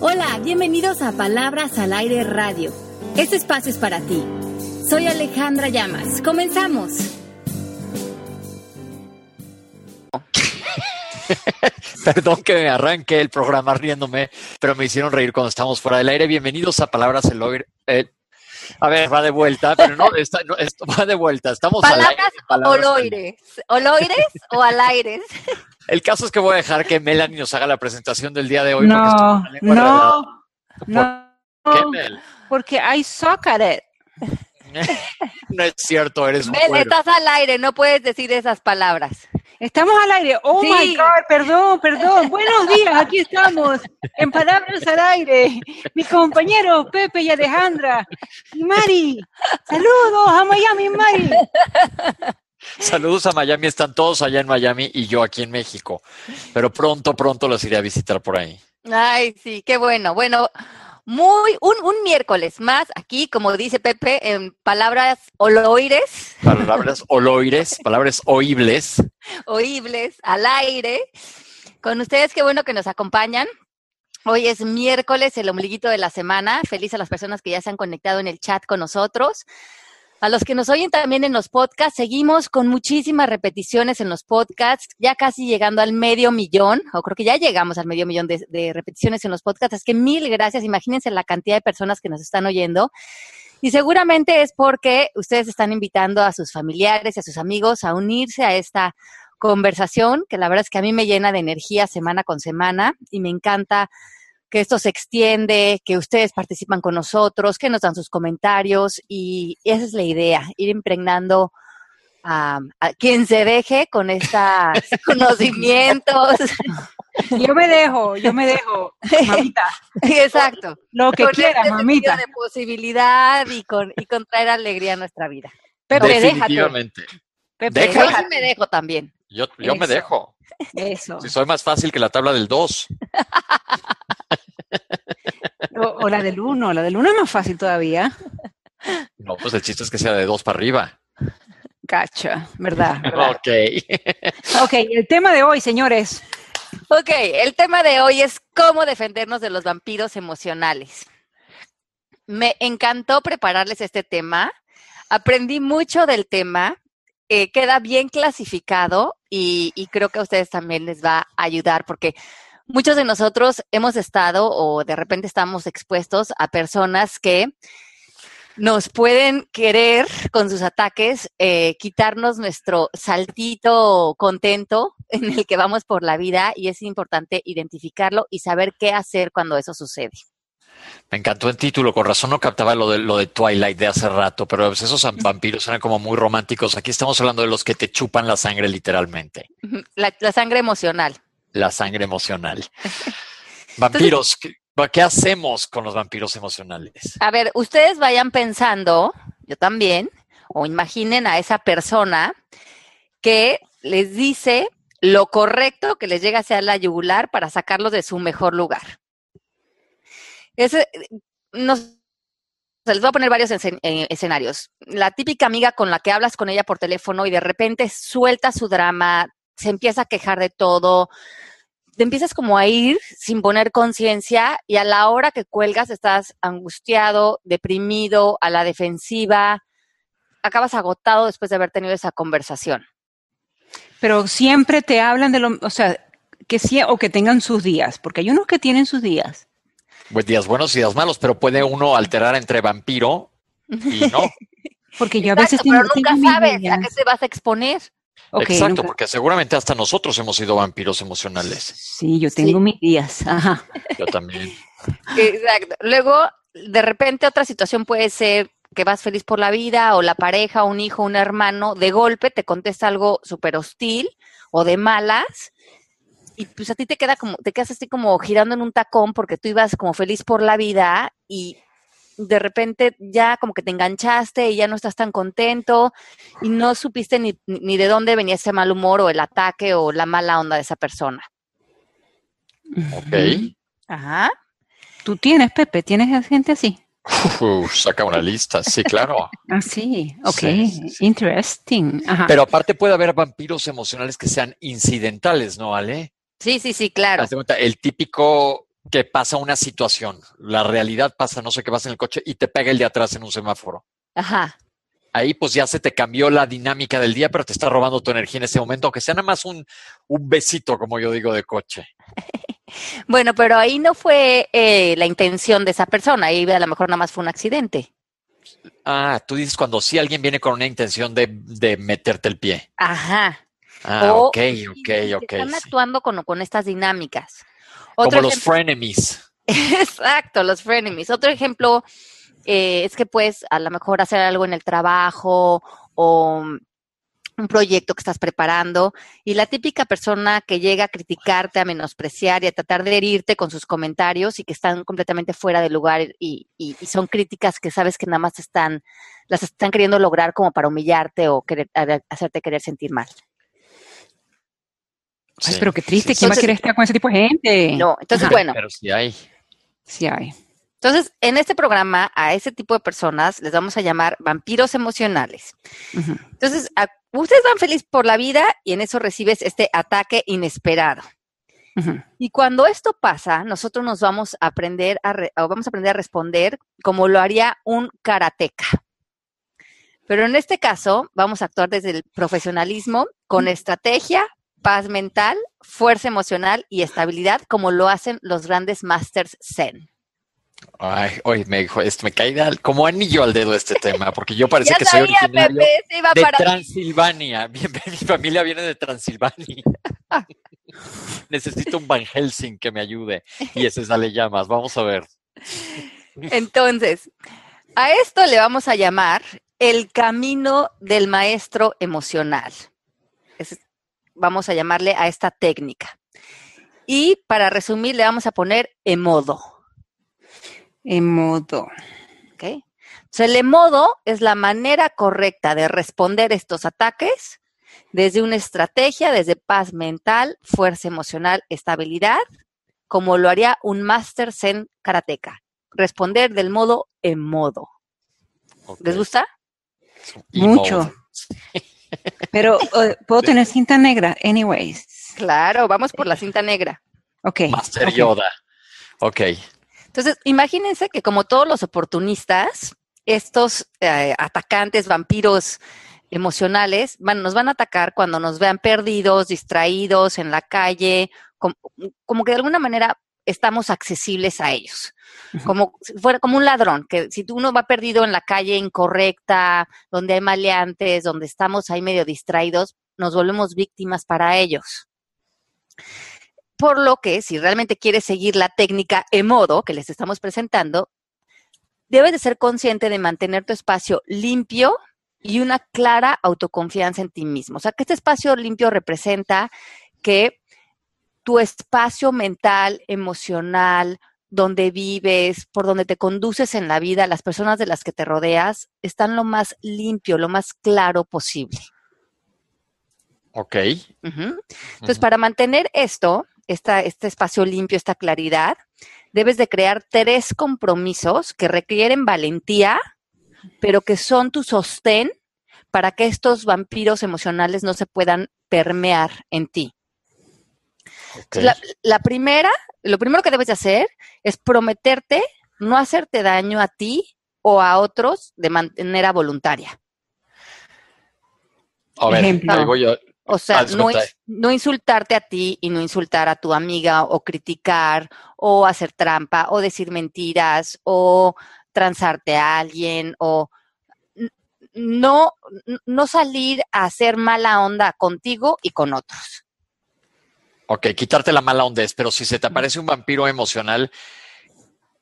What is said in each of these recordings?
Hola, bienvenidos a Palabras al Aire Radio. Este espacio es para ti. Soy Alejandra Llamas. Comenzamos. Perdón que me arranque el programa riéndome, pero me hicieron reír cuando estamos fuera del aire. Bienvenidos a Palabras al Aire. Eh, a ver, va de vuelta, pero no, está, no esto va de vuelta. Estamos palabras al aire. Palabras oloires. ¿Oloires o al aire? El caso es que voy a dejar que Melanie nos haga la presentación del día de hoy. No, porque estoy con la lengua no, no, ¿Por qué, Mel? porque I suck at it. No es cierto, eres un Ven, cuero. estás al aire, no puedes decir esas palabras. Estamos al aire. Oh Sí. my God, perdón, perdón. Buenos días, aquí estamos en Palabras al Aire. Mis compañeros Pepe y Alejandra. Y Mari. Saludos a Miami, Mari. Saludos a Miami, están todos allá en Miami y yo aquí en México. Pero pronto, pronto los iré a visitar por ahí. Ay, sí, qué bueno. Bueno, muy, un, un miércoles más aquí, como dice Pepe, en palabras oloires, Palabras oloires, palabras oíbles. oíbles, al aire. Con ustedes, qué bueno que nos acompañan. Hoy es miércoles, el ombliguito de la semana. Feliz a las personas que ya se han conectado en el chat con nosotros. A los que nos oyen también en los podcasts, seguimos con muchísimas repeticiones en los podcasts, ya casi llegando al medio millón, o creo que ya llegamos al medio millón de, repeticiones en los podcasts. Es que mil gracias, imagínense la cantidad de personas que nos están oyendo. Y seguramente es porque ustedes están invitando a sus familiares y a sus amigos a unirse a esta conversación, que la verdad es que a mí me llena de energía semana con semana y me encanta que esto se extiende, que ustedes participan con nosotros, que nos dan sus comentarios y esa es la idea, ir impregnando a, a quien se deje con estos conocimientos. Yo me dejo, yo me dejo. Mamita, Exacto. lo que con quiera, este mamita. sentido de posibilidad y con, y con traer alegría a nuestra vida. Pepe, déjate. Definitivamente. Pepe, Deja. Yo sí déjate. me dejo también. Yo, yo me dejo. Eso. Si soy más fácil que la tabla del 2. O, o la del uno, la del uno es más fácil todavía. No, pues el chiste es que sea de 2 para arriba. Cacha, ¿verdad? ¿verdad? Ok. Ok, el tema de hoy, señores. Ok, el tema de hoy es cómo defendernos de los vampiros emocionales. Me encantó prepararles este tema. Aprendí mucho del tema. eh, queda bien clasificado y, y creo que a ustedes también les va a ayudar porque muchos de nosotros hemos estado o de repente estamos expuestos a personas que nos pueden querer con sus ataques eh, quitarnos nuestro saltito contento en el que vamos por la vida y es importante identificarlo y saber qué hacer cuando eso sucede. Me encantó el título, con razón no captaba lo de, lo de Twilight de hace rato, pero pues esos vampiros eran como muy románticos. Aquí estamos hablando de los que te chupan la sangre literalmente, La, la sangre emocional. La sangre emocional. Vampiros, ¿qué, qué hacemos con los vampiros emocionales? A ver, ustedes vayan pensando, yo también, o imaginen a esa persona que les dice lo correcto que les llega hacia la yugular para sacarlos de su mejor lugar. Ese, nos, les voy a poner varios escen- eh, escenarios. La típica amiga con la que hablas con ella por teléfono y de repente suelta su drama, se empieza a quejar de todo, te empiezas como a ir sin poner conciencia y a la hora que cuelgas estás angustiado, deprimido, a la defensiva, acabas agotado después de haber tenido esa conversación. Pero siempre te hablan de lo, o sea, que sí, o que tengan sus días, porque hay unos que tienen sus días. Pues días buenos y días malos, pero puede uno alterar entre vampiro y no. Porque yo a veces pero tengo, nunca tengo mis sabes a qué te vas a exponer. Exacto, nunca- porque seguramente hasta nosotros hemos sido vampiros emocionales. Sí, yo tengo Sí. mis días. Ajá. Yo también. Exacto. Luego, de repente, otra situación puede ser que vas feliz por la vida o la pareja, un hijo, un hermano, de golpe te contesta algo súper hostil o de malas y pues a ti te queda como, te quedas así como girando en un tacón porque tú ibas como feliz por la vida y de repente ya como que te enganchaste y ya no estás tan contento y no supiste ni, ni de dónde venía ese mal humor o el ataque o la mala onda de esa persona. Ok. Ajá. Tú tienes, Pepe, tienes gente así. Uf, saca una lista, sí, claro. Ah, sí, ok, Sí, sí, sí. interesting. Ajá. Pero aparte puede haber vampiros emocionales que sean incidentales, ¿no, Ale? Sí, sí, sí, claro. Haz de cuenta, el típico que pasa una situación, la realidad pasa, no sé qué pasa en el coche y te pega el de atrás en un semáforo. Ajá. Ahí pues ya se te cambió la dinámica del día, pero te está robando tu energía en ese momento, aunque sea nada más un, un besito, como yo digo, de coche. Bueno, pero ahí no fue eh, la intención de esa persona, ahí a lo mejor nada más fue un accidente. Ah, tú dices cuando sí alguien viene con una intención de, de meterte el pie. Ajá. Ah, O- ok, ok, ok. Están sí. actuando con, con estas dinámicas. Como los frenemies. Exacto, los frenemies. Otro ejemplo eh, es que puedes a lo mejor hacer algo en el trabajo o un proyecto que estás preparando y la típica persona que llega a criticarte, a menospreciar y a tratar de herirte con sus comentarios y que están completamente fuera de lugar y, y- y son críticas que sabes que nada más están, las están queriendo lograr como para humillarte o querer, hacerte querer sentir mal. Ay, Sí, pero qué triste, sí, ¿quién va a Entonces- querer estar con ese tipo de gente? No, entonces bueno. Pero sí hay. Sí hay. Entonces, en este programa, a ese tipo de personas les vamos a llamar vampiros emocionales. Entonces, a- ustedes van feliz por la vida y en eso recibes este ataque inesperado. Y cuando esto pasa, nosotros nos vamos a aprender a, re- o vamos a aprender a responder como lo haría un karateca. Pero en este caso, vamos a actuar desde el profesionalismo, con estrategia, paz mental, fuerza emocional y estabilidad, como lo hacen los grandes masters Zen. Ay, oye, me, dijo, esto me cae como anillo al dedo este tema, porque yo parece que soy sabía, originario Pepe, se iba de para Transilvania. Bien, mi familia viene de Transilvania. Necesito un Van Helsing que me ayude. Y ese sale llamas. Vamos a ver. Entonces, a esto le vamos a llamar el camino del maestro emocional. Vamos a llamarle a esta técnica. Y para resumir, le vamos a poner emodo. En modo. ¿ok? Entonces, el emodo es la manera correcta de responder estos ataques desde una estrategia, desde paz mental, fuerza emocional, estabilidad, como lo haría un máster zen karateca. Responder del modo emodo. Ok. ¿Les gusta? Mucho. Pero puedo tener cinta negra, anyways. Claro, vamos por la cinta negra. Ok. Master. Yoda. Ok. Entonces, imagínense que como todos los oportunistas, estos eh, atacantes, vampiros emocionales, van, nos van a atacar cuando nos vean perdidos, distraídos en la calle, com- como, que de alguna manera estamos accesibles a ellos. Como si fuera como un ladrón, que si tú uno va perdido en la calle incorrecta, donde hay maleantes, donde estamos ahí medio distraídos, nos volvemos víctimas para ellos. Por lo que, si realmente quieres seguir la técnica emodo que les estamos presentando, debes de ser consciente de mantener tu espacio limpio y una clara autoconfianza en ti mismo. O sea, que este espacio limpio representa que tu espacio mental, emocional, donde vives, por donde te conduces en la vida, las personas de las que te rodeas, están lo más limpio, lo más claro posible. Ok. Entonces, para mantener esto, esta, este espacio limpio, esta claridad, debes de crear tres compromisos que requieren valentía, pero que son tu sostén para que estos vampiros emocionales no se puedan permear en ti. La, la primera, lo primero que debes de hacer es prometerte no hacerte daño a ti o a otros de manera voluntaria. A ver, Ejemplo. ahí voy yo. O sea, no, no insultarte a ti y no insultar a tu amiga o criticar o hacer trampa o decir mentiras o transarte a alguien o no, no salir a hacer mala onda contigo y con otros. Ok, quitarte la mala onda es, pero si se te aparece un vampiro emocional,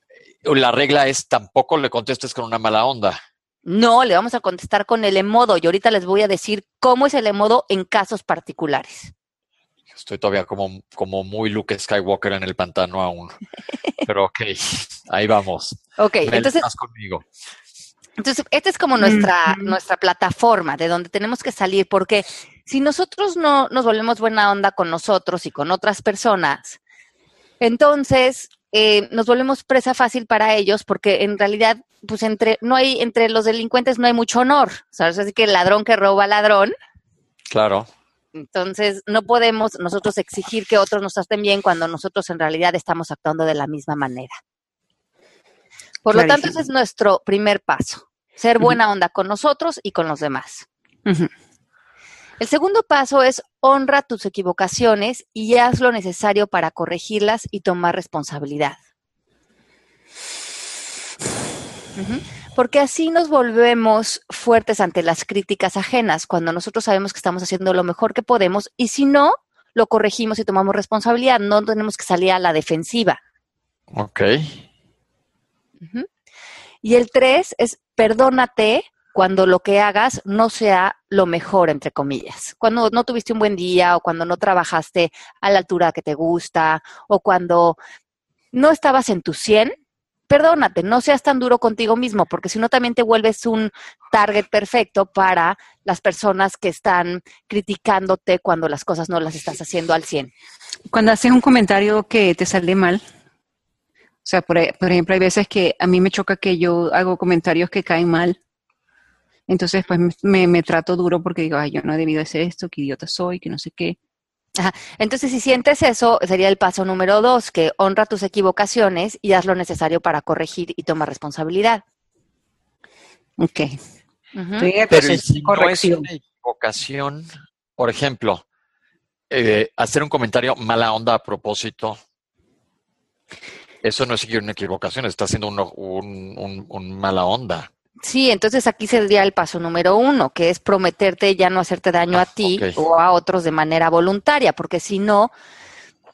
eh, la regla es tampoco le contestes con una mala onda. No, le vamos a contestar con el emodo y ahorita les voy a decir cómo es el emodo en casos particulares. Estoy todavía como, como muy Luke Skywalker en el pantano aún. Pero ok, ahí vamos. Ok, entonces conmigo. Entonces, esta es como nuestra, nuestra plataforma de donde tenemos que salir, porque si nosotros no nos volvemos buena onda con nosotros y con otras personas, entonces eh, nos volvemos presa fácil para ellos, porque en realidad, pues entre, no hay, entre los delincuentes no hay mucho honor. ¿sabes? Así que el ladrón que roba ladrón, Claro. Entonces, no podemos nosotros exigir que otros nos traten bien cuando nosotros en realidad estamos actuando de la misma manera. Por lo tanto, ese es nuestro primer paso, ser buena onda con nosotros y con los demás. El segundo paso es honra tus equivocaciones y haz lo necesario para corregirlas y tomar responsabilidad. Porque así nos volvemos fuertes ante las críticas ajenas, cuando nosotros sabemos que estamos haciendo lo mejor que podemos y si no, lo corregimos y tomamos responsabilidad. No tenemos que salir a la defensiva. Ok. Y el tres es perdónate cuando lo que hagas no sea lo mejor, entre comillas. Cuando no tuviste un buen día o cuando no trabajaste a la altura que te gusta o cuando no estabas en tu 100, perdónate, no seas tan duro contigo mismo, porque si no también te vuelves un target perfecto para las personas que están criticándote cuando las cosas no las estás haciendo al 100. Cuando haces un comentario que te sale mal, o sea, por, e- por ejemplo, hay veces que a mí me choca que yo hago comentarios que caen mal. Entonces, pues me, me trato duro porque digo, ay, yo no he debido hacer esto, qué idiota soy, que no sé qué. Entonces, si sientes eso, sería el paso número dos, que honra tus equivocaciones y haz lo necesario para corregir y tomar responsabilidad. Ok. Pero ¿y proceso- si no es corrección. una equivocación, por ejemplo, eh, hacer un comentario mala onda a propósito, eso no es una equivocación, está haciendo un, un- un mala onda. Sí, entonces aquí sería el paso número uno, que es prometerte ya no hacerte daño a Ah, ti o a otros de manera voluntaria, porque si no,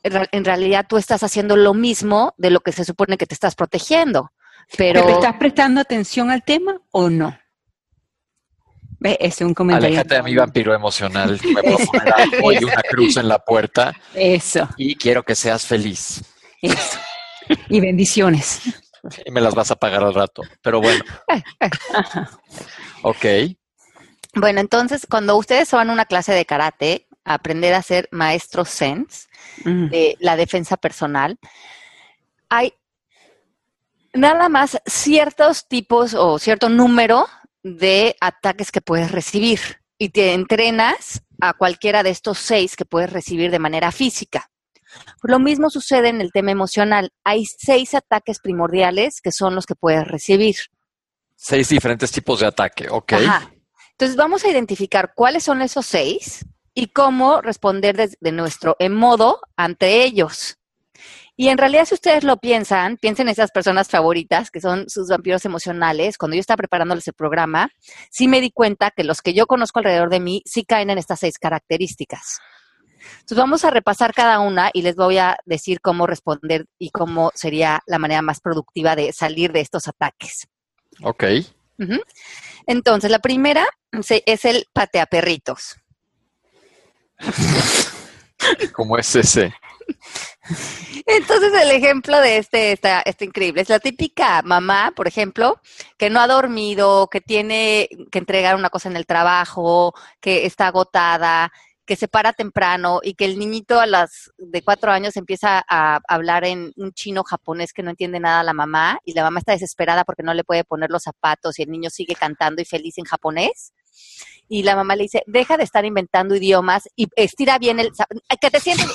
en realidad tú estás haciendo lo mismo de lo que se supone que te estás protegiendo. Pero, ¿Pero estás prestando atención al tema o no? Ve, Ese es un comentario. Aléjate de mi vampiro emocional, me voy a poner algo y una cruz en la puerta Eso, y quiero que seas feliz. eso. Y bendiciones. Y me las vas a pagar al rato. Pero bueno, ok. bueno, entonces cuando ustedes van a una clase de karate, a aprender a ser maestros sense, Mm. de la defensa personal, hay nada más ciertos tipos o cierto número de ataques que puedes recibir y te entrenas a cualquiera de estos seis que puedes recibir de manera física. Lo mismo sucede en el tema emocional. Hay seis ataques primordiales que son los que puedes recibir. Seis diferentes tipos de ataque, ok. Ajá. Entonces vamos a identificar cuáles son esos seis y cómo responder desde nuestro en modo ante ellos. Y en realidad, si ustedes lo piensan, piensen en esas personas favoritas que son sus vampiros emocionales. Cuando yo estaba preparándoles el programa, sí me di cuenta que los que yo conozco alrededor de mí sí caen en estas seis características. Entonces vamos a repasar cada una y les voy a decir cómo responder y cómo sería la manera más productiva de salir de estos ataques. Ok. Entonces, la primera es el pateaperritos. ¿Cómo es ese? Entonces, el ejemplo de este está, está increíble. Es la típica mamá, por ejemplo, que no ha dormido, que tiene que entregar una cosa en el trabajo, que está agotada, que se para temprano y que el niñito a las de cuatro años empieza a hablar en un chino japonés que no entiende nada a la mamá y la mamá está desesperada porque no le puede poner los zapatos y el niño sigue cantando y feliz en japonés. Y la mamá le dice, deja de estar inventando idiomas y estira bien el... Que te sientes...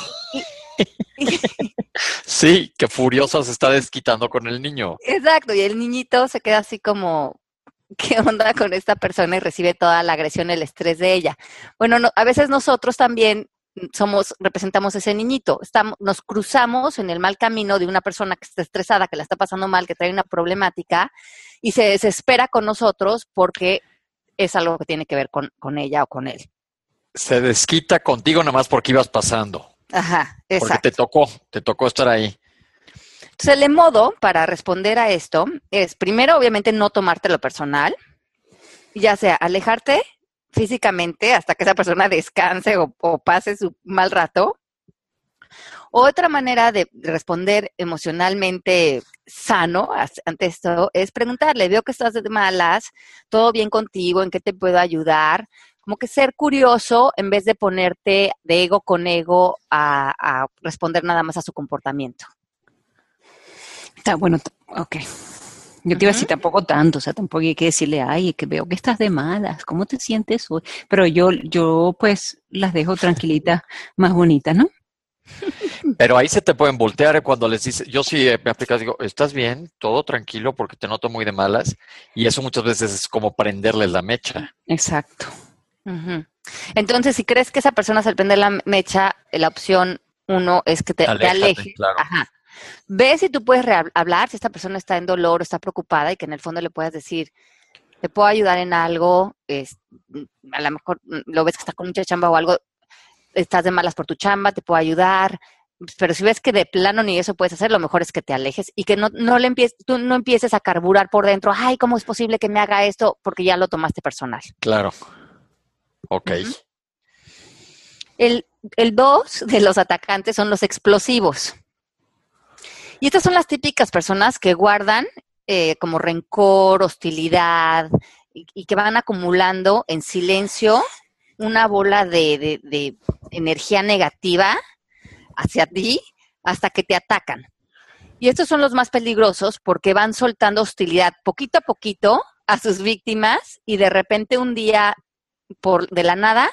Sí, que furiosa se está desquitando con el niño. Exacto, y el niñito se queda así como, ¿qué onda con esta persona? Y recibe toda la agresión, el estrés de ella. Bueno, no- a veces nosotros también somos, representamos ese niñito. Estamos, nos cruzamos en el mal camino de una persona que está estresada, que la está pasando mal, que trae una problemática, y se desespera con nosotros porque es algo que tiene que ver con, con ella o con él. Se desquita contigo nomás porque ibas pasando. Ajá, Porque exacto. te tocó, te tocó estar ahí. Entonces, el modo para responder a esto es, primero, obviamente, no tomártelo personal, ya sea alejarte físicamente hasta que esa persona descanse o, pase su mal rato. Otra manera de responder emocionalmente sano ante esto es preguntarle, veo que estás de malas, todo bien contigo, ¿en qué te puedo ayudar? Como que ser curioso en vez de ponerte de ego con ego a responder nada más a su comportamiento. Está bueno, ok. Yo te iba a decir tampoco tanto, o sea, tampoco hay que decirle, ay, es que veo que estás de malas, ¿cómo te sientes hoy? Pero yo, yo pues las dejo tranquilitas, más bonitas, ¿no? Pero ahí se te pueden voltear cuando les dices, yo sí eh, me aplicas, digo, ¿estás bien? Todo tranquilo porque te noto muy de malas. Y eso muchas veces es como prenderles la mecha. Exacto. Entonces, si crees que esa persona se prende la mecha, la opción uno es que te, te Aléjate, alejes. claro. Ajá. Ve si tú puedes hablar, si esta persona está en dolor o está preocupada y que en el fondo le puedas decir, te puedo ayudar en algo, es, mm, a lo mejor mm, lo ves que está con mucha chamba o algo, estás de malas por tu chamba, te puedo ayudar, pero si ves que de plano ni eso puedes hacer, lo mejor es que te alejes y que no, no le empieces, tú no empieces a carburar por dentro, ay, ¿cómo es posible que me haga esto? Porque ya lo tomaste personal. Claro. Ok. El, el dos de los atacantes son los explosivos. Y estas son las típicas personas que guardan eh, como rencor, hostilidad y, que van acumulando en silencio una bola de- de energía negativa hacia ti hasta que te atacan. Y estos son los más peligrosos porque van soltando hostilidad poquito a poquito a sus víctimas y de repente un día por de la nada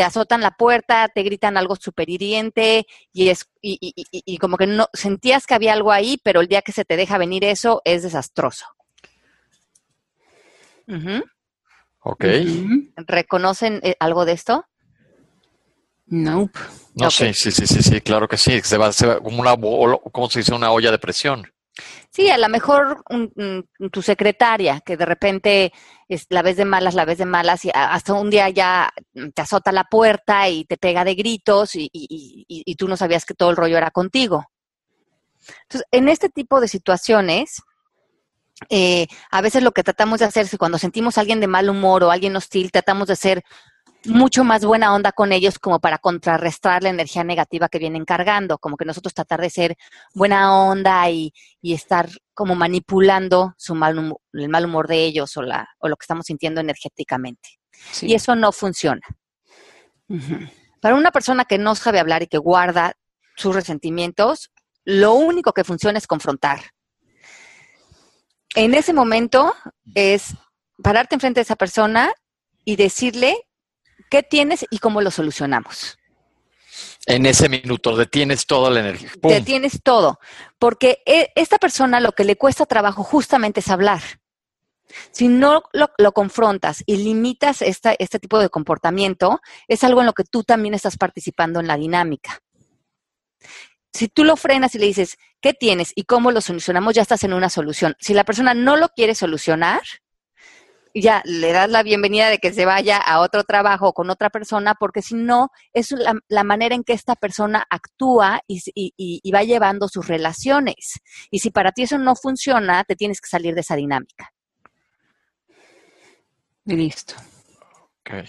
te azotan la puerta, te gritan algo súper hiriente y, es, y, y- y- y como que no sentías que había algo ahí, pero el día que se te deja venir eso es desastroso. Ujú. Ok. Ujú. ¿Reconocen eh, algo de esto? Nope. No, Ok. sí, sí, sí, sí, sí, claro que sí. Se va, se va como una, ¿cómo se dice? Una olla de presión. Sí, a lo mejor un- tu secretaria, que de repente es- la ves de malas, la ves de malas, y hasta un día ya te azota la puerta y te pega de gritos y tú no sabías que todo el rollo era contigo. Entonces, en este tipo de situaciones, eh, a veces lo que tratamos de hacer es que cuando sentimos a alguien de mal humor o alguien hostil, tratamos de ser mucho más buena onda con ellos como para contrarrestar la energía negativa que vienen cargando, como que nosotros tratar de ser buena onda y, y estar como manipulando su mal humo- el mal humor de ellos o, la, o lo que estamos sintiendo energéticamente. Sí. Y eso no funciona. Para una persona que no sabe hablar y que guarda sus resentimientos, lo único que funciona es confrontar. En ese momento es pararte enfrente de esa persona y decirle qué tienes y cómo lo solucionamos. En ese minuto detienes toda la energía. ¡Pum! Te tienes todo. Porque e- esta persona lo que le cuesta trabajo justamente es hablar. Si no lo, lo confrontas y limitas esta- este tipo de comportamiento, es algo en lo que tú también estás participando en la dinámica. Si tú lo frenas y le dices, ¿qué tienes y cómo lo solucionamos? Ya estás en una solución. Si la persona no lo quiere solucionar, ya le das la bienvenida de que se vaya a otro trabajo con otra persona, porque si no, es la, la manera en que esta persona actúa y, y- va llevando sus relaciones. Y si para ti eso no funciona, te tienes que salir de esa dinámica. Listo. Ok.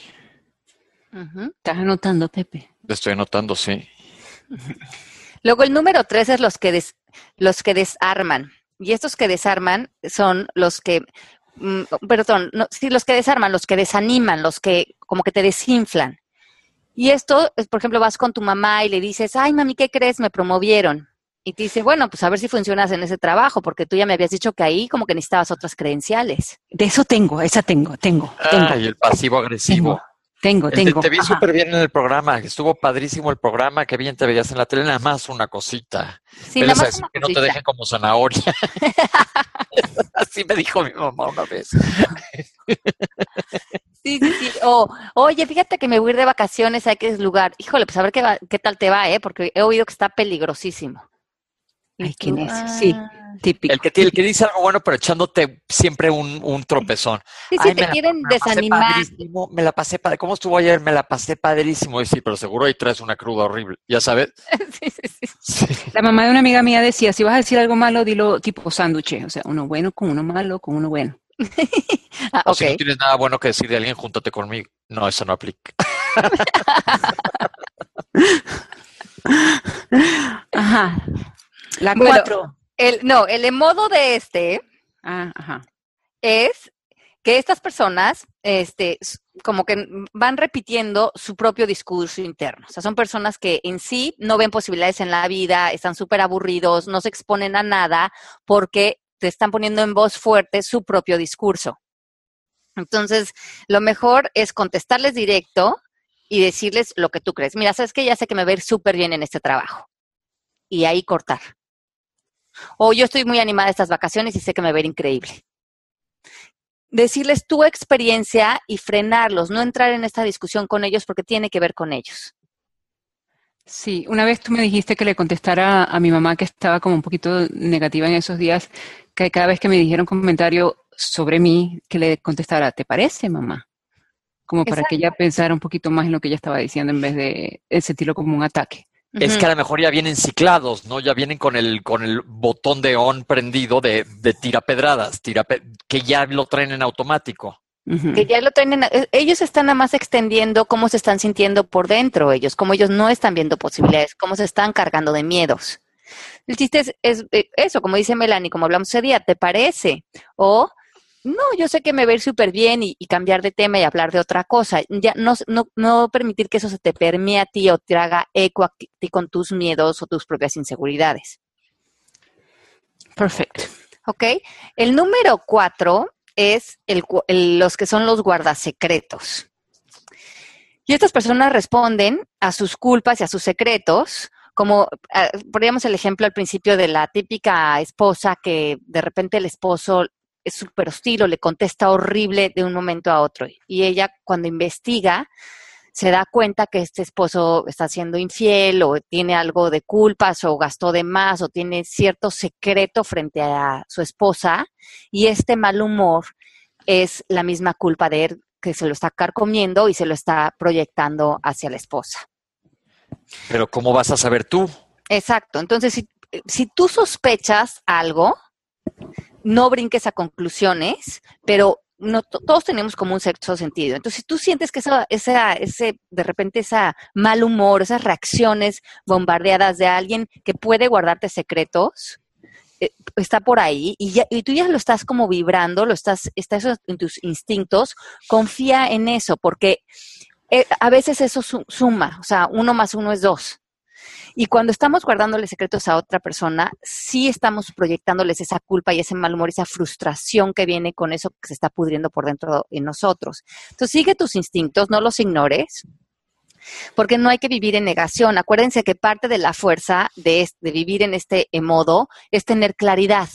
¿Estás anotando, Pepe? Estoy anotando, sí. Luego el número tres es los que, des- los que desarman. Y estos que desarman son los que, perdón, no, sí, los que desarman, los que desaniman, los que como que te desinflan. Y esto es, por ejemplo, vas con tu mamá y le dices, ay, mami, ¿qué crees? Me promovieron. Y te dice, bueno, pues a ver si funcionas en ese trabajo, porque tú ya me habías dicho que ahí como que necesitabas otras credenciales. De eso tengo, esa tengo, tengo, tengo, Ay, el pasivo agresivo. tengo, El de- tengo. Te vi súper bien en el programa, estuvo padrísimo el programa, qué bien te veías en la tele, nada más una cosita. Sí, Pero nada más una que no te dejen como zanahoria. Así me dijo mi mamá una vez. Sí, sí, sí. O, oye, fíjate que me voy a ir de vacaciones a X lugar. Híjole, pues a ver qué, va- qué tal te va, ¿eh? Porque he oído que está peligrosísimo. Ay, qué necio. Sí. Típico. El que, el que dice algo bueno, pero echándote siempre un, un tropezón. Sí, sí, Ay, te me la- quieren la desanimar. padrísimo, me la pasé padre. ¿Cómo estuvo ayer? Me la pasé padrísimo. Y sí, pero seguro ahí traes una cruda horrible. Ya sabes. Sí, sí, sí. Sí. La mamá de una amiga mía decía, si vas a decir algo malo, dilo tipo sándwich. O sea, uno bueno con uno malo con uno bueno. Ah, O ok. si no tienes nada bueno que decir de alguien, júntate conmigo. No, eso no aplica. Ajá. La Bueno. El, no, el modo de este Ah, ajá. es que estas personas, este, como que van repitiendo su propio discurso interno. O sea, son personas que en sí no ven posibilidades en la vida, están súper aburridos, no se exponen a nada porque te están poniendo en voz fuerte su propio discurso. Entonces, lo mejor es contestarles directo y decirles lo que tú crees. Mira, sabes que ya sé que me va a ir súper bien en este trabajo. Y ahí cortar. O yo estoy muy animada estas vacaciones y sé que me va a ir increíble. Decirles tu experiencia y frenarlos, no entrar en esta discusión con ellos porque tiene que ver con ellos. Sí, una vez tú me dijiste que le contestara a mi mamá que estaba como un poquito negativa en esos días, que cada vez que me dijera un comentario sobre mí, que le contestara, ¿te parece, mamá? Como para que ella pensara un poquito más en lo que ella estaba diciendo en vez de sentirlo como un ataque. Es que a lo mejor ya vienen ciclados, ¿no? Ya vienen con el, con el botón de on prendido de, de tirapedradas, que ya lo traen en automático. Que ya lo traen e, ellos están nada más extendiendo cómo se están sintiendo por dentro ellos, cómo ellos no están viendo posibilidades, cómo se están cargando de miedos. El chiste es, eh, eso, como dice Melanie, como hablamos ese día, ¿te parece? O no, yo sé que me va a ir súper bien y, cambiar de tema y hablar de otra cosa. Ya no, no, no, permitir que eso se te permee a ti o te haga eco a ti con tus miedos o tus propias inseguridades. Perfecto. Ok. El número cuatro es el, los que son los guardasecretos. Y estas personas responden a sus culpas y a sus secretos, como ah, poníamos el ejemplo al principio de la típica esposa que de repente el esposo es súper hostil o le contesta horrible de un momento a otro. Y ella cuando investiga se da cuenta que este esposo está siendo infiel o tiene algo de culpas o gastó de más o tiene cierto secreto frente a su esposa y este mal humor es la misma culpa de él que se lo está carcomiendo y se lo está proyectando hacia la esposa. Pero ¿cómo vas a saber tú? Exacto. Entonces, si, si tú sospechas algo, no brinques a conclusiones, pero no, todos tenemos como un sexto sentido. Entonces, si tú sientes que esa, esa, ese, de repente, esa mal humor, esas reacciones bombardeadas de alguien que puede guardarte secretos, eh, está por ahí y, ya, y tú ya lo estás como vibrando, lo estás, está eso en tus instintos, confía en eso, porque eh, a veces eso suma, o sea, uno más uno es dos. Y cuando estamos guardándole secretos a otra persona, sí estamos proyectándoles esa culpa y ese mal humor, esa frustración que viene con eso que se está pudriendo por dentro de nosotros. Entonces, sigue tus instintos, no los ignores, porque no hay que vivir en negación. Acuérdense que parte de la fuerza de, de vivir en este modo es tener claridad.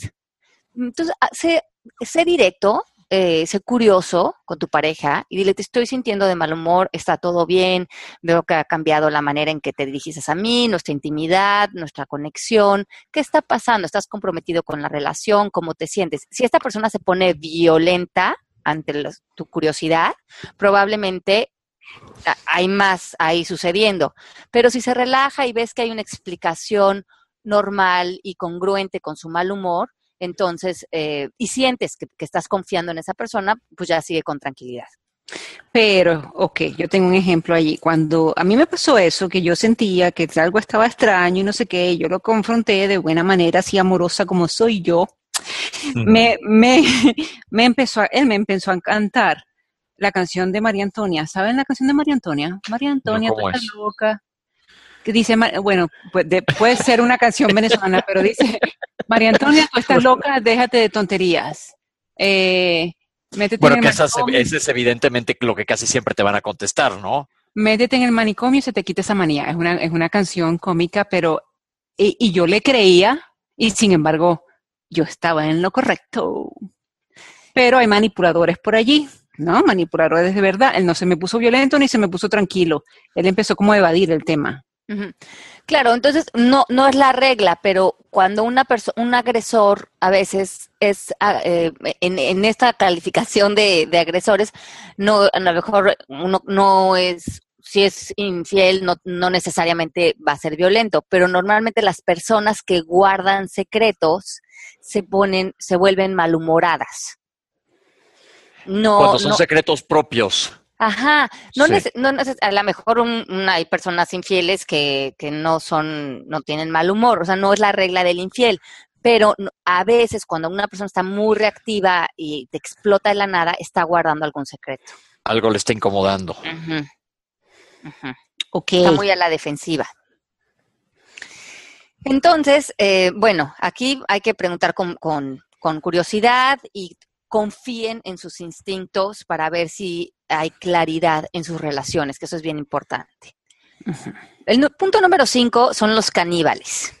Entonces, ah, sé, sé directo, eh, sé curioso con tu pareja y dile, te estoy sintiendo de mal humor, está todo bien, veo que ha cambiado la manera en que te diriges a mí, nuestra intimidad, nuestra conexión, ¿qué está pasando? ¿Estás comprometido con la relación? ¿Cómo te sientes? Si esta persona se pone violenta ante tu curiosidad, probablemente hay más ahí sucediendo. Pero si se relaja y ves que hay una explicación normal y congruente con su mal humor, entonces, eh, y sientes que, estás confiando en esa persona, pues ya sigue con tranquilidad. Pero, ok, yo tengo un ejemplo allí. Cuando a mí me pasó eso, que yo sentía que algo estaba extraño y no sé qué, yo lo confronté de buena manera, así amorosa como soy yo, me, me, me empezó, él me empezó a cantar la canción de María Antonia. ¿Saben la canción de María Antonia? María Antonia, tú estás loca. Que dice, bueno, puede ser una canción venezolana, pero dice, María Antonia, tú estás loca, déjate de tonterías. Eh, métete bueno, en el que ese es evidentemente lo que casi siempre te van a contestar, ¿no? Métete en el manicomio y se te quita esa manía. Es una, es una canción cómica, pero... Y, yo le creía, y sin embargo, yo estaba en lo correcto. Pero hay manipuladores por allí, ¿no? Manipuladores de verdad. Él no se me puso violento ni se me puso tranquilo. Él empezó como a evadir el tema. Claro, entonces no, no es la regla, pero cuando una persona, un agresor a veces es ah, eh, en, esta calificación de, agresores, no, a lo mejor uno no es, si es infiel, no, no necesariamente va a ser violento, pero normalmente las personas que guardan secretos se ponen, se vuelven malhumoradas. No, Cuando son secretos propios. Ajá, no, no a lo mejor hay personas infieles que, que no son, no tienen mal humor, o sea, no es la regla del infiel, pero a veces cuando una persona está muy reactiva y te explota de la nada, está guardando algún secreto. Algo le está incomodando. Está muy a la defensiva. Entonces, eh, bueno, aquí hay que preguntar con, con, con curiosidad y confíen en sus instintos para ver si hay claridad en sus relaciones, que eso es bien importante. El punto número cinco son los caníbales.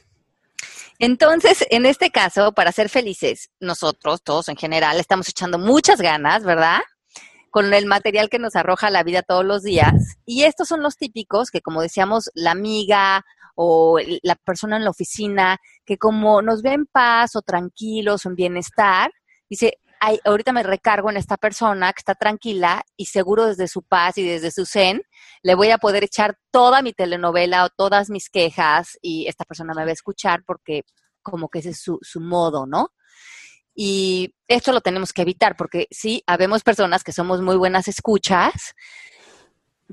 Entonces, en este caso, para ser felices, nosotros, todos en general, estamos echando muchas ganas, ¿verdad? Con el material que nos arroja la vida todos los días. Y estos son los típicos que, como decíamos, la amiga o la persona en la oficina, que como nos ve en paz o tranquilos o en bienestar, dice, ay, ahorita me recargo en esta persona que está tranquila y seguro desde su paz y desde su zen, le voy a poder echar toda mi telenovela o todas mis quejas y esta persona me va a escuchar porque como que ese es su, su modo, ¿no? Y esto lo tenemos que evitar porque sí, habemos personas que somos muy buenas escuchas,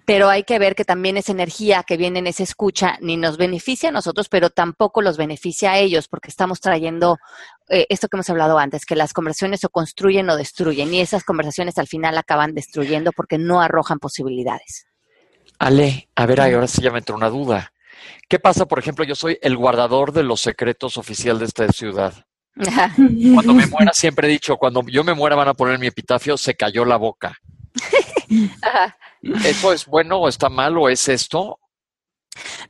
pero hay que ver que también esa energía que viene en esa escucha ni nos beneficia a nosotros, pero tampoco los beneficia a ellos, porque estamos trayendo eh, esto que hemos hablado antes, que las conversaciones o construyen o destruyen, y esas conversaciones al final acaban destruyendo porque no arrojan posibilidades. Ale, a ver, ahora sí ya me entró una duda. ¿Qué pasa, por ejemplo, yo soy el guardador de los secretos oficial de esta ciudad? Cuando me muera, siempre he dicho, cuando yo me muera van a poner mi epitafio, se cayó la boca. Ajá. ¿Eso es bueno o está mal o es esto?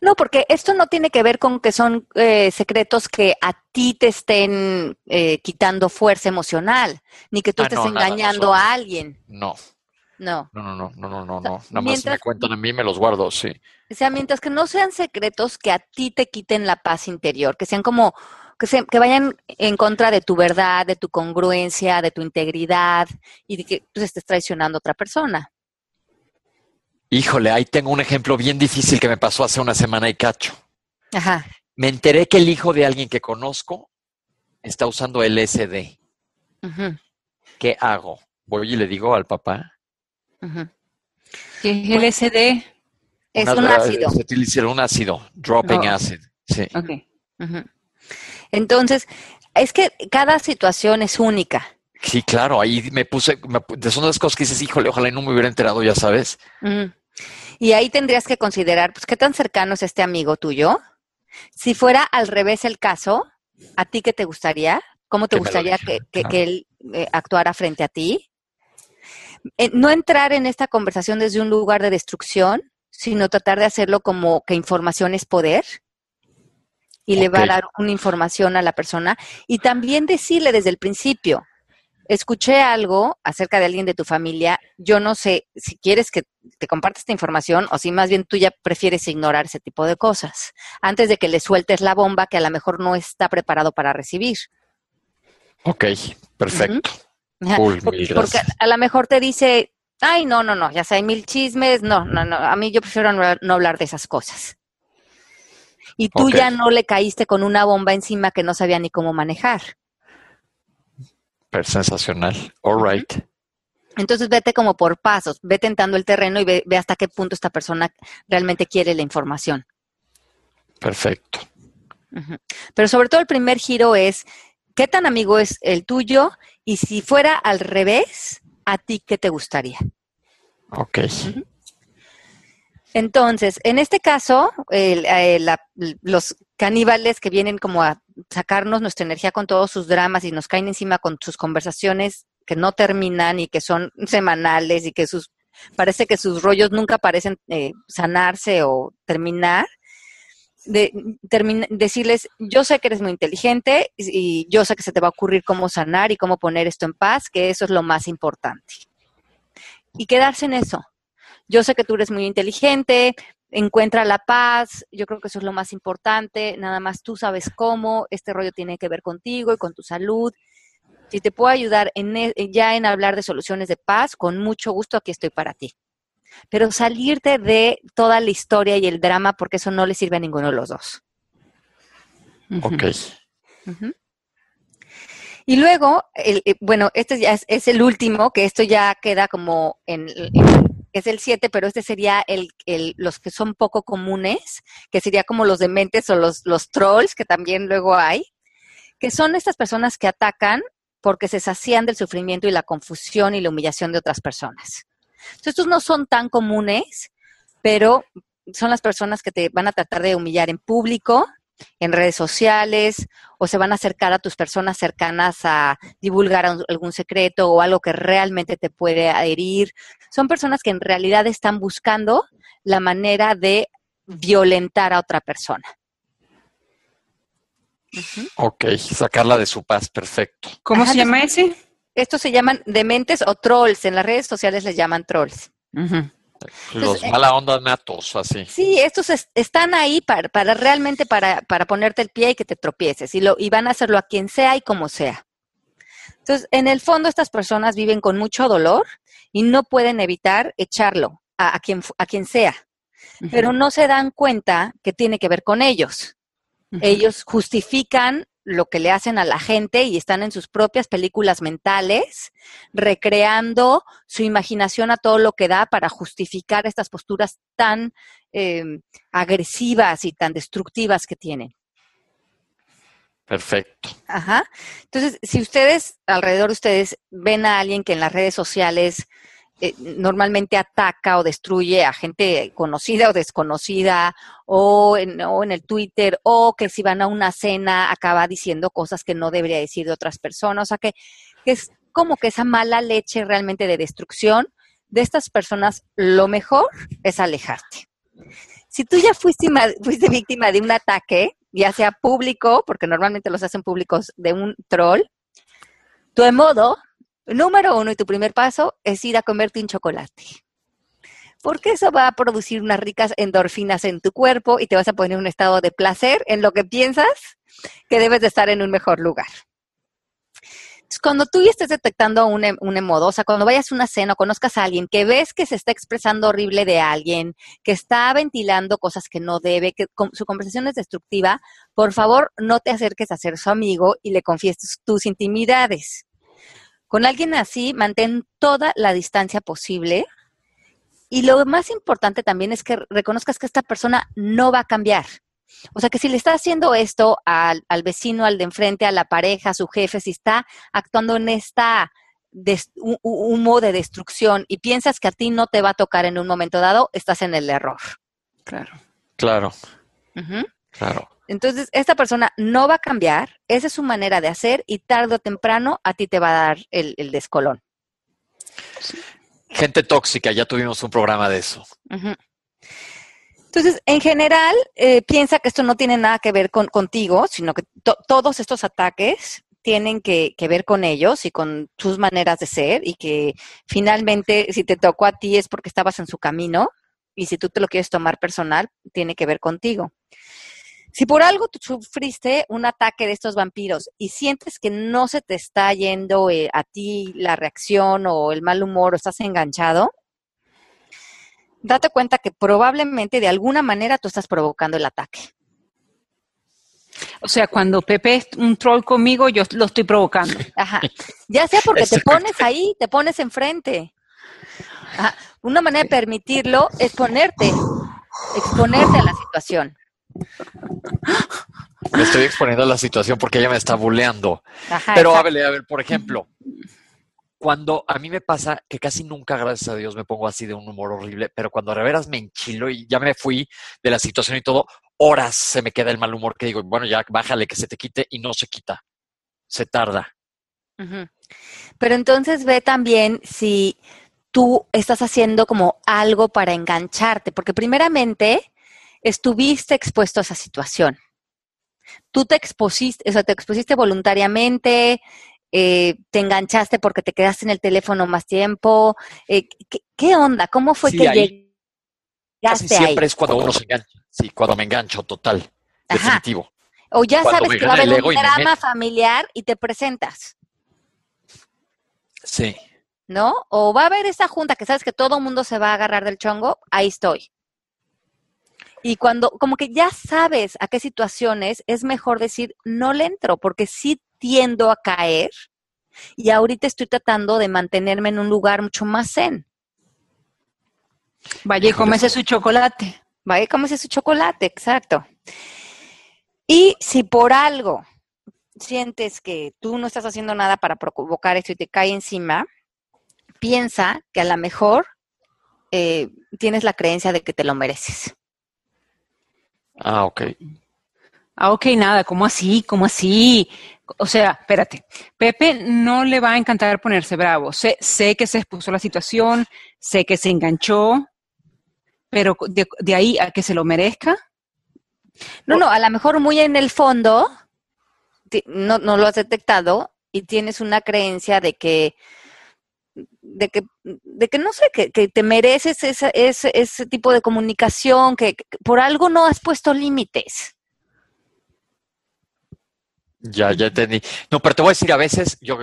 No, porque esto no tiene que ver con que son eh, secretos que a ti te estén eh, quitando fuerza emocional, ni que tú Ah, estés no, nada, no engañando a alguien. No, No. no, no, no, no, no, no, sea, no. Nada más mientras- me cuentan a mí, me los guardo, sí. O sea, mientras que no sean secretos que a ti te quiten la paz interior, que sean como, que, se- que vayan en contra de tu verdad, de tu congruencia, de tu integridad y de que tú estés traicionando a otra persona. Híjole, ahí tengo un ejemplo bien difícil que me pasó hace una semana y cacho. Ajá. Me enteré que el hijo de alguien que conozco está usando LSD. ujú, ¿Qué hago? Voy y le digo al papá. ujú. ¿Qué es LSD? Es Una un ácido. Se utiliza un ácido, dropping Oh. acid. Sí. Ok. Ujú. Entonces, es que cada situación es única. Sí, claro, ahí me puse, me son las cosas que dices, híjole, ojalá y no me hubiera enterado, ya sabes. Mm. Y ahí tendrías que considerar, pues, qué tan cercano es este amigo tuyo. Si fuera al revés el caso, ¿a ti qué te gustaría? ¿Cómo te gustaría que, dijera, que- claro. que él eh, actuara frente a ti? Eh, no entrar en esta conversación desde un lugar de destrucción, sino tratar de hacerlo como que información es poder y le va a dar una información a la persona y también decirle desde el principio, escuché algo acerca de alguien de tu familia, yo no sé si quieres que te comparte esta información o si más bien tú ya prefieres ignorar ese tipo de cosas antes de que le sueltes la bomba que a lo mejor no está preparado para recibir. Ok, perfecto. Cool, Porque a lo mejor te dice, ay, no, no, no, ya sé, hay mil chismes, no, no, no, a mí yo prefiero no, no hablar de esas cosas. Y tú ya no le caíste con una bomba encima que no sabía ni cómo manejar. Sensacional. All right. Entonces vete como por pasos, ve tentando el terreno y ve, ve hasta qué punto esta persona realmente quiere la información. Perfecto. Pero sobre todo el primer giro es, ¿qué tan amigo es el tuyo? Y si fuera al revés, ¿a ti qué te gustaría? Ok. Entonces, en este caso, el- la- los caníbales que vienen como a sacarnos nuestra energía con todos sus dramas y nos caen encima con sus conversaciones que no terminan y que son semanales y que sus parece que sus rollos nunca parecen eh, sanarse o terminar. De, decirles, yo sé que eres muy inteligente y y yo sé que se te va a ocurrir cómo sanar y cómo poner esto en paz, que eso es lo más importante. Y quedarse en eso yo sé que tú eres muy inteligente, encuentra la paz, yo creo que eso es lo más importante, nada más tú sabes cómo, este rollo tiene que ver contigo y con tu salud. Si te puedo ayudar en, e- ya en hablar de soluciones de paz, con mucho gusto aquí estoy para ti. Pero salirte de toda la historia y el drama, porque eso no le sirve a ninguno de los dos. Ok. Y luego, el- eh, bueno, este ya es, es el último, que esto ya queda como en, en- es el 7, pero este sería el, el- los que son poco comunes, que sería como los dementes o los, los trolls, que también luego hay, que son estas personas que atacan porque se sacían del sufrimiento y la confusión y la humillación de otras personas. Estos no son tan comunes, pero son las personas que te van a tratar de humillar en público en redes sociales o se van a acercar a tus personas cercanas a divulgar algún secreto o algo que realmente te puede adherir. Son personas que en realidad están buscando la manera de violentar a otra persona. Ok, sacarla de su paz, perfecto. ¿Cómo se llama ese? Estos se llaman dementes o trolls. En las redes sociales les llaman trolls. Los mala onda natos, así. Sí, estos están ahí para, para realmente para, para, ponerte el pie y que te tropieces. Y, lo, y van a hacerlo a quien sea y como sea. Entonces, en el fondo, estas personas viven con mucho dolor y no pueden evitar echarlo a, a quien, a quien sea. Pero no se dan cuenta que tiene que ver con ellos. Ellos justifican lo que le hacen a la gente y están en sus propias películas mentales, recreando su imaginación a todo lo que da para justificar estas posturas tan eh, agresivas y tan destructivas que tienen. Perfecto. Ajá. Entonces, si ustedes, alrededor de ustedes, ven a alguien que en las redes sociales eh, normalmente ataca o destruye a gente conocida o desconocida, o en, el Twitter, o que si van a una cena acaba diciendo cosas que no debería decir de otras personas, o sea que, que es como que esa mala leche realmente de destrucción de estas personas, lo mejor es alejarte. Si tú ya fuiste, fuiste víctima de un ataque, ya sea público, porque normalmente los hacen públicos de un troll, tu modo Número uno y tu primer paso es ir a comerte un chocolate. Porque eso va a producir unas ricas endorfinas en tu cuerpo y te vas a poner en un estado de placer en lo que piensas que debes de estar en un mejor lugar. cuando tú estés detectando un, un emodo, o sea, cuando vayas a una cena o conozcas a alguien que ves que se está expresando horrible de alguien, que está ventilando cosas que no debe, que su conversación es destructiva, por favor no te acerques a ser su amigo y le confieses tus intimidades. Con alguien así, mantén toda la distancia posible. Y lo más importante también es que reconozcas que esta persona no va a cambiar. O sea, que si le está haciendo esto al, vecino, al de enfrente, a la pareja, a su jefe, si está actuando en esta humo de destrucción y piensas que a ti no te va a tocar en un momento dado, estás en el error. Claro. Claro. Claro. Entonces, esta persona no va a cambiar, esa es su manera de hacer y tarde o temprano a ti te va a dar el, descolón. Gente tóxica, ya tuvimos un programa de eso. Entonces, en general, eh, piensa que esto no tiene nada que ver con, contigo, sino que todos estos ataques tienen que, que, ver con ellos y con sus maneras de ser y que finalmente si te tocó a ti es porque estabas en su camino y si tú te lo quieres tomar personal, tiene que ver contigo. Si por algo tú sufriste un ataque de estos vampiros y sientes que no se te está yendo eh, a ti la reacción o el mal humor o estás enganchado, date cuenta que probablemente de alguna manera tú estás provocando el ataque. O sea, cuando Pepe es un troll conmigo, yo lo estoy provocando. Ajá. Ya sea porque te pones ahí, te pones enfrente. Una manera de permitirlo es ponerte, exponerte a la situación. Me estoy exponiendo a la situación porque ella me está buleando. Pero a ver, a ver, por ejemplo, cuando a mí me pasa que casi nunca, gracias a Dios, me pongo así de un humor horrible, pero cuando a veras me enchilo y ya me fui de la situación y todo, horas se me queda el mal humor que digo, bueno, ya bájale que se te quite y no se quita. Se tarda. Pero entonces ve también si tú estás haciendo como algo para engancharte, porque primeramente estuviste expuesto a esa situación. Tú te expusiste, o sea, te expusiste voluntariamente, eh, te enganchaste porque te quedaste en el teléfono más tiempo. Eh, ¿qué, onda? ¿Cómo fue que llegaste casi siempre es cuando uno se engancha. Sí, cuando me engancho, total, definitivo. O ya sabes que va a haber un drama familiar y te presentas. Sí. ¿No? O va a haber esa junta que sabes que todo el mundo se va a agarrar del chongo, ahí estoy. Y cuando, como que ya sabes a qué situaciones, es mejor decir, no le entro, porque sí tiendo a caer y ahorita estoy tratando de mantenerme en un lugar mucho más zen. Vaya y cómese su chocolate. Vaya y cómese su chocolate, exacto. Y si por algo sientes que tú no estás haciendo nada para provocar esto y te cae encima, piensa que a lo mejor eh, tienes la creencia de que te lo mereces. Ah, ok. Ah, ok, nada, ¿cómo así? ¿Cómo así? O sea, espérate, Pepe no le va a encantar ponerse bravo. Sé, sé que se expuso la situación, sé que se enganchó, pero de, de ahí a que se lo merezca, No, no, a lo mejor muy en el fondo no, no lo has detectado y tienes una creencia de que de que, de que no sé, que, que te mereces ese, ese, ese tipo de comunicación, que, por algo no has puesto límites. Ya, ya entendí. No, pero te voy a decir, a veces, yo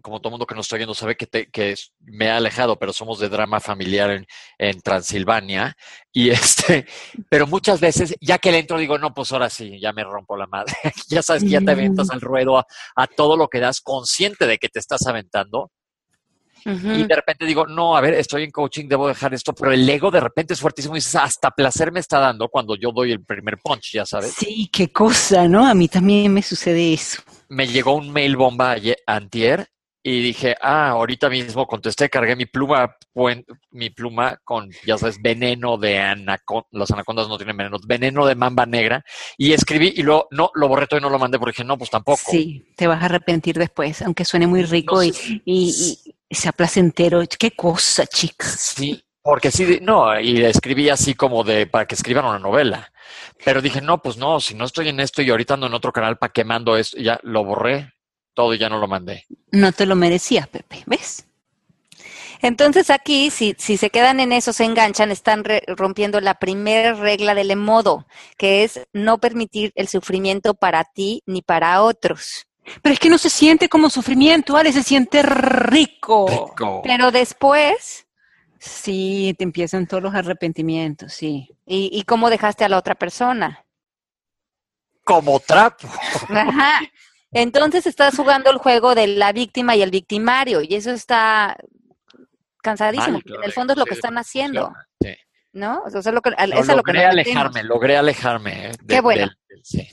como todo mundo que nos está viendo sabe que, te- que me he alejado, pero somos de drama familiar en, en Transilvania. Y este, pero muchas veces, ya que le entro, digo, no, pues ahora sí, ya me rompo la madre. ya sabes que ya te aventas al ruedo a, a todo lo que das, consciente de que te estás aventando. Y de repente digo, no, a ver, estoy en coaching, debo dejar esto, pero el ego de repente es fuertísimo y dices, hasta placer me está dando cuando yo doy el primer punch, ya sabes. sí, qué cosa, ¿no? A mí también me sucede eso. me llegó un mail bomba ayer, antier y dije, ah, ahorita mismo contesté, cargué mi pluma, mi pluma con, ya sabes, veneno de anaconda, las anacondas no tienen veneno, veneno de mamba negra, y escribí y luego, no, lo borré todo y no lo mandé porque dije, no, pues tampoco. Sí, te vas a arrepentir después, aunque suene muy rico y, Entonces, y, y sea placentero. Qué cosa, chica. Sí, porque sí, no, y escribí así como de, para que escriban una novela. Pero dije, no, pues no, si no estoy en esto y ahorita ando en otro canal para que mando esto, y ya lo borré todo y ya no lo mandé. No te lo merecías, Pepe, ¿ves? Entonces aquí, si, si se quedan en eso, se enganchan, están re- rompiendo la primera regla del emodo, que es no permitir el sufrimiento para ti ni para otros. Pero es que no se siente como sufrimiento, Ale, se siente rico. Rico. Pero después, Sí, te empiezan todos los arrepentimientos, sí. ¿y, y cómo dejaste a la otra persona? Como trapo. Ajá. Entonces estás jugando el juego de la víctima y el victimario, y eso está cansadísimo. Porque en el fondo es lo sí, que están haciendo, sí. ¿no? O sea, lo que, Lo eso es a lo que logré metemos. alejarme, logré alejarme. eh, Qué bueno. del- sí.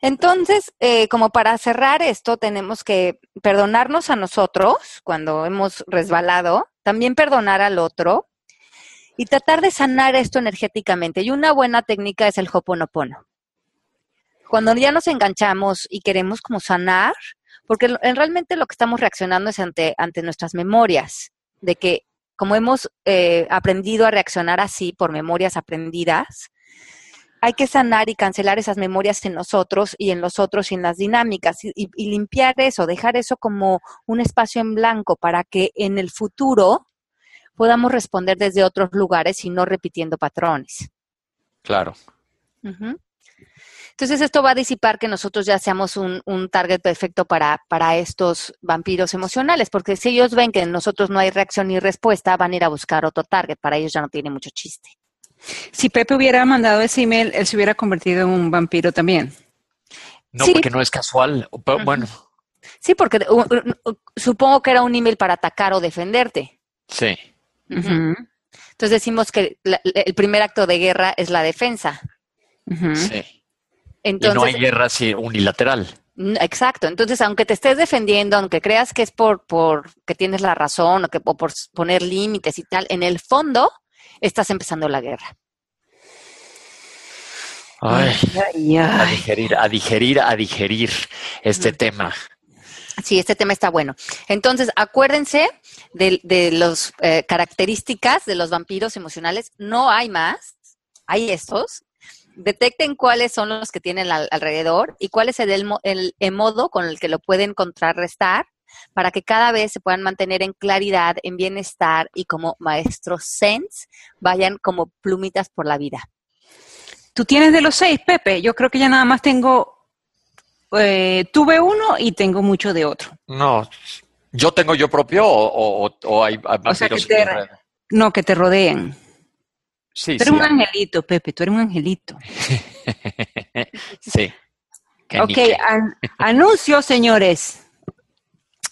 Entonces, eh, como para cerrar esto, tenemos que perdonarnos a nosotros cuando hemos resbalado, también perdonar al otro y tratar de sanar esto energéticamente. Y una buena técnica es el hoponopono. Cuando ya nos enganchamos y queremos como sanar, porque realmente lo que estamos reaccionando es ante, ante nuestras memorias, de que como hemos eh, aprendido a reaccionar así por memorias aprendidas, hay que sanar y cancelar esas memorias en nosotros y en los otros y en las dinámicas y, y- y limpiar eso, dejar eso como un espacio en blanco para que en el futuro podamos responder desde otros lugares y no repitiendo patrones. Claro. Entonces esto va a disipar que nosotros ya seamos un, un target perfecto para, para estos vampiros emocionales, porque si ellos ven que en nosotros no hay reacción ni respuesta, van a ir a buscar otro target. Para ellos ya no tiene mucho chiste. Si Pepe hubiera mandado ese email, él se hubiera convertido en un vampiro también. No, Sí. porque no es casual. Bueno, Sí, porque uh, uh, uh, supongo que era un email para atacar o defenderte. sí. Entonces decimos que la- el primer acto de guerra es la defensa. sí. Y Entonces, no hay guerra así unilateral. exacto. Entonces, aunque te estés defendiendo, aunque creas que es por, por que tienes la razón o que o por poner límites y tal, en el fondo estás empezando la guerra. Ay, Ay, a digerir, a digerir, a digerir este tema. Sí, este tema está bueno. Entonces, acuérdense de, de las características de los vampiros emocionales. No hay más, hay estos. Detecten cuáles son los que tienen al- alrededor y cuál es el, elmo- el emodo con el que lo pueden contrarrestar para que cada vez se puedan mantener en claridad, en bienestar y como maestros sense vayan como plumitas por la vida. Tú tienes de los seis, Pepe. Yo creo que ya nada más tengo, eh, tuve uno y tengo mucho de otro. No, yo tengo yo propio o, o- o hay, hay O sea, que te-? No, que te rodeen. Sí, Tú sí. eres un hay. angelito, Pepe, tú eres un angelito. sí. Ok, an- anuncio, señores.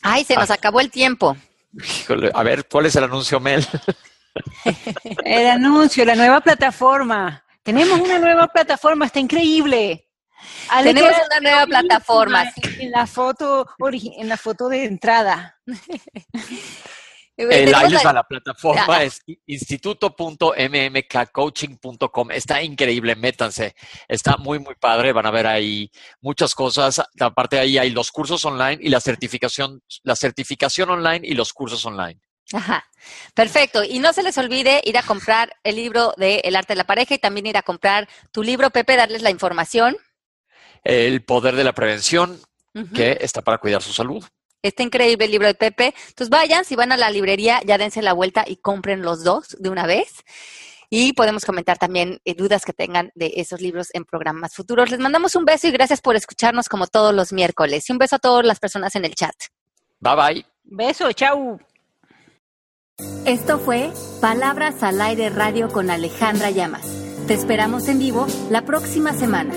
Ay, se nos Ah. acabó el tiempo. Híjole, a ver, ¿cuál es el anuncio, Mel? El anuncio, la nueva plataforma. Tenemos una nueva plataforma, está increíble. Ale Tenemos una nueva plataforma. En la foto, en la foto de entrada. El, ahí les la- plataforma, es instituto.mmkcoaching.com. Está increíble, métanse. Está muy, muy padre. Van a ver ahí muchas cosas. Aparte de ahí hay los cursos online y la certificación, la certificación online y los cursos online. Ajá, perfecto. Y no se les olvide ir a comprar el libro de El arte de la pareja y también ir a comprar tu libro, Pepe, darles la información. El poder de la prevención, que está para cuidar su salud. Está increíble el libro de Pepe. Entonces vayan, si van a la librería, ya dense la vuelta y compren los dos de una vez. Y podemos comentar también eh, dudas que tengan de esos libros en programas futuros. Les mandamos un beso y gracias por escucharnos como todos los miércoles. Y un beso a todas las personas en el chat. Bye bye. Beso, chau. Esto fue Palabras al Aire Radio con Alejandra Llamas. Te esperamos en vivo la próxima semana.